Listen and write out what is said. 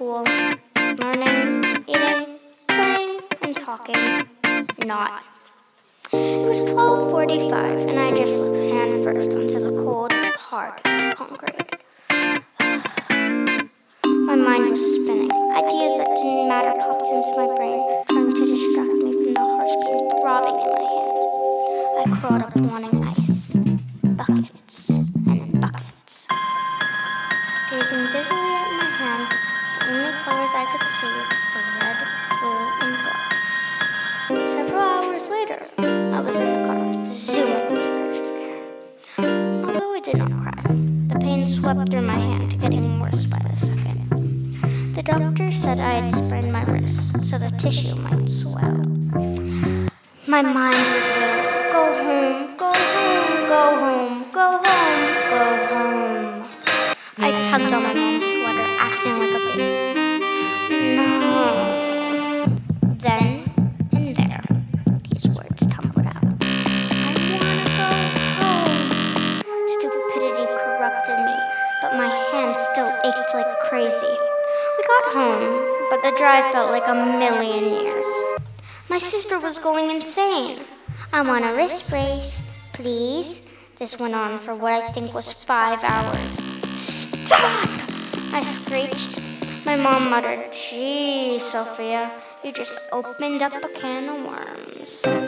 school, learning, eating, playing, and talking. Not. It was 12:45, and I just slipped hand first onto the cold, hard concrete. My mind was spinning. Ideas that didn't matter popped into my brain, trying to distract me from the harsh pain throbbing in my hand. I crawled up wanting ice, buckets and buckets, gazing dizzily at my hand only colors I could see were red, blue, and black. Several hours later, I was in the car, zooming to urgent care. Although I did not cry, the pain swept through my hand, getting worse by the second. The doctor said I had sprained my wrist, so the tissue might swell. My mind was will. Go home, go home, go home, go home, go home. I tugged on my mom's sweater, acting like a. No. Then and there, these words tumbled out. I wanna go home. Stupidity corrupted me, but my hand still ached like crazy. We got home, but the drive felt like a million years. My sister was going insane. I want a wrist brace, please. This went on for what I think was five hours. Stop! I screeched. My mom muttered, Gee, Sophia, you just opened up a can of worms.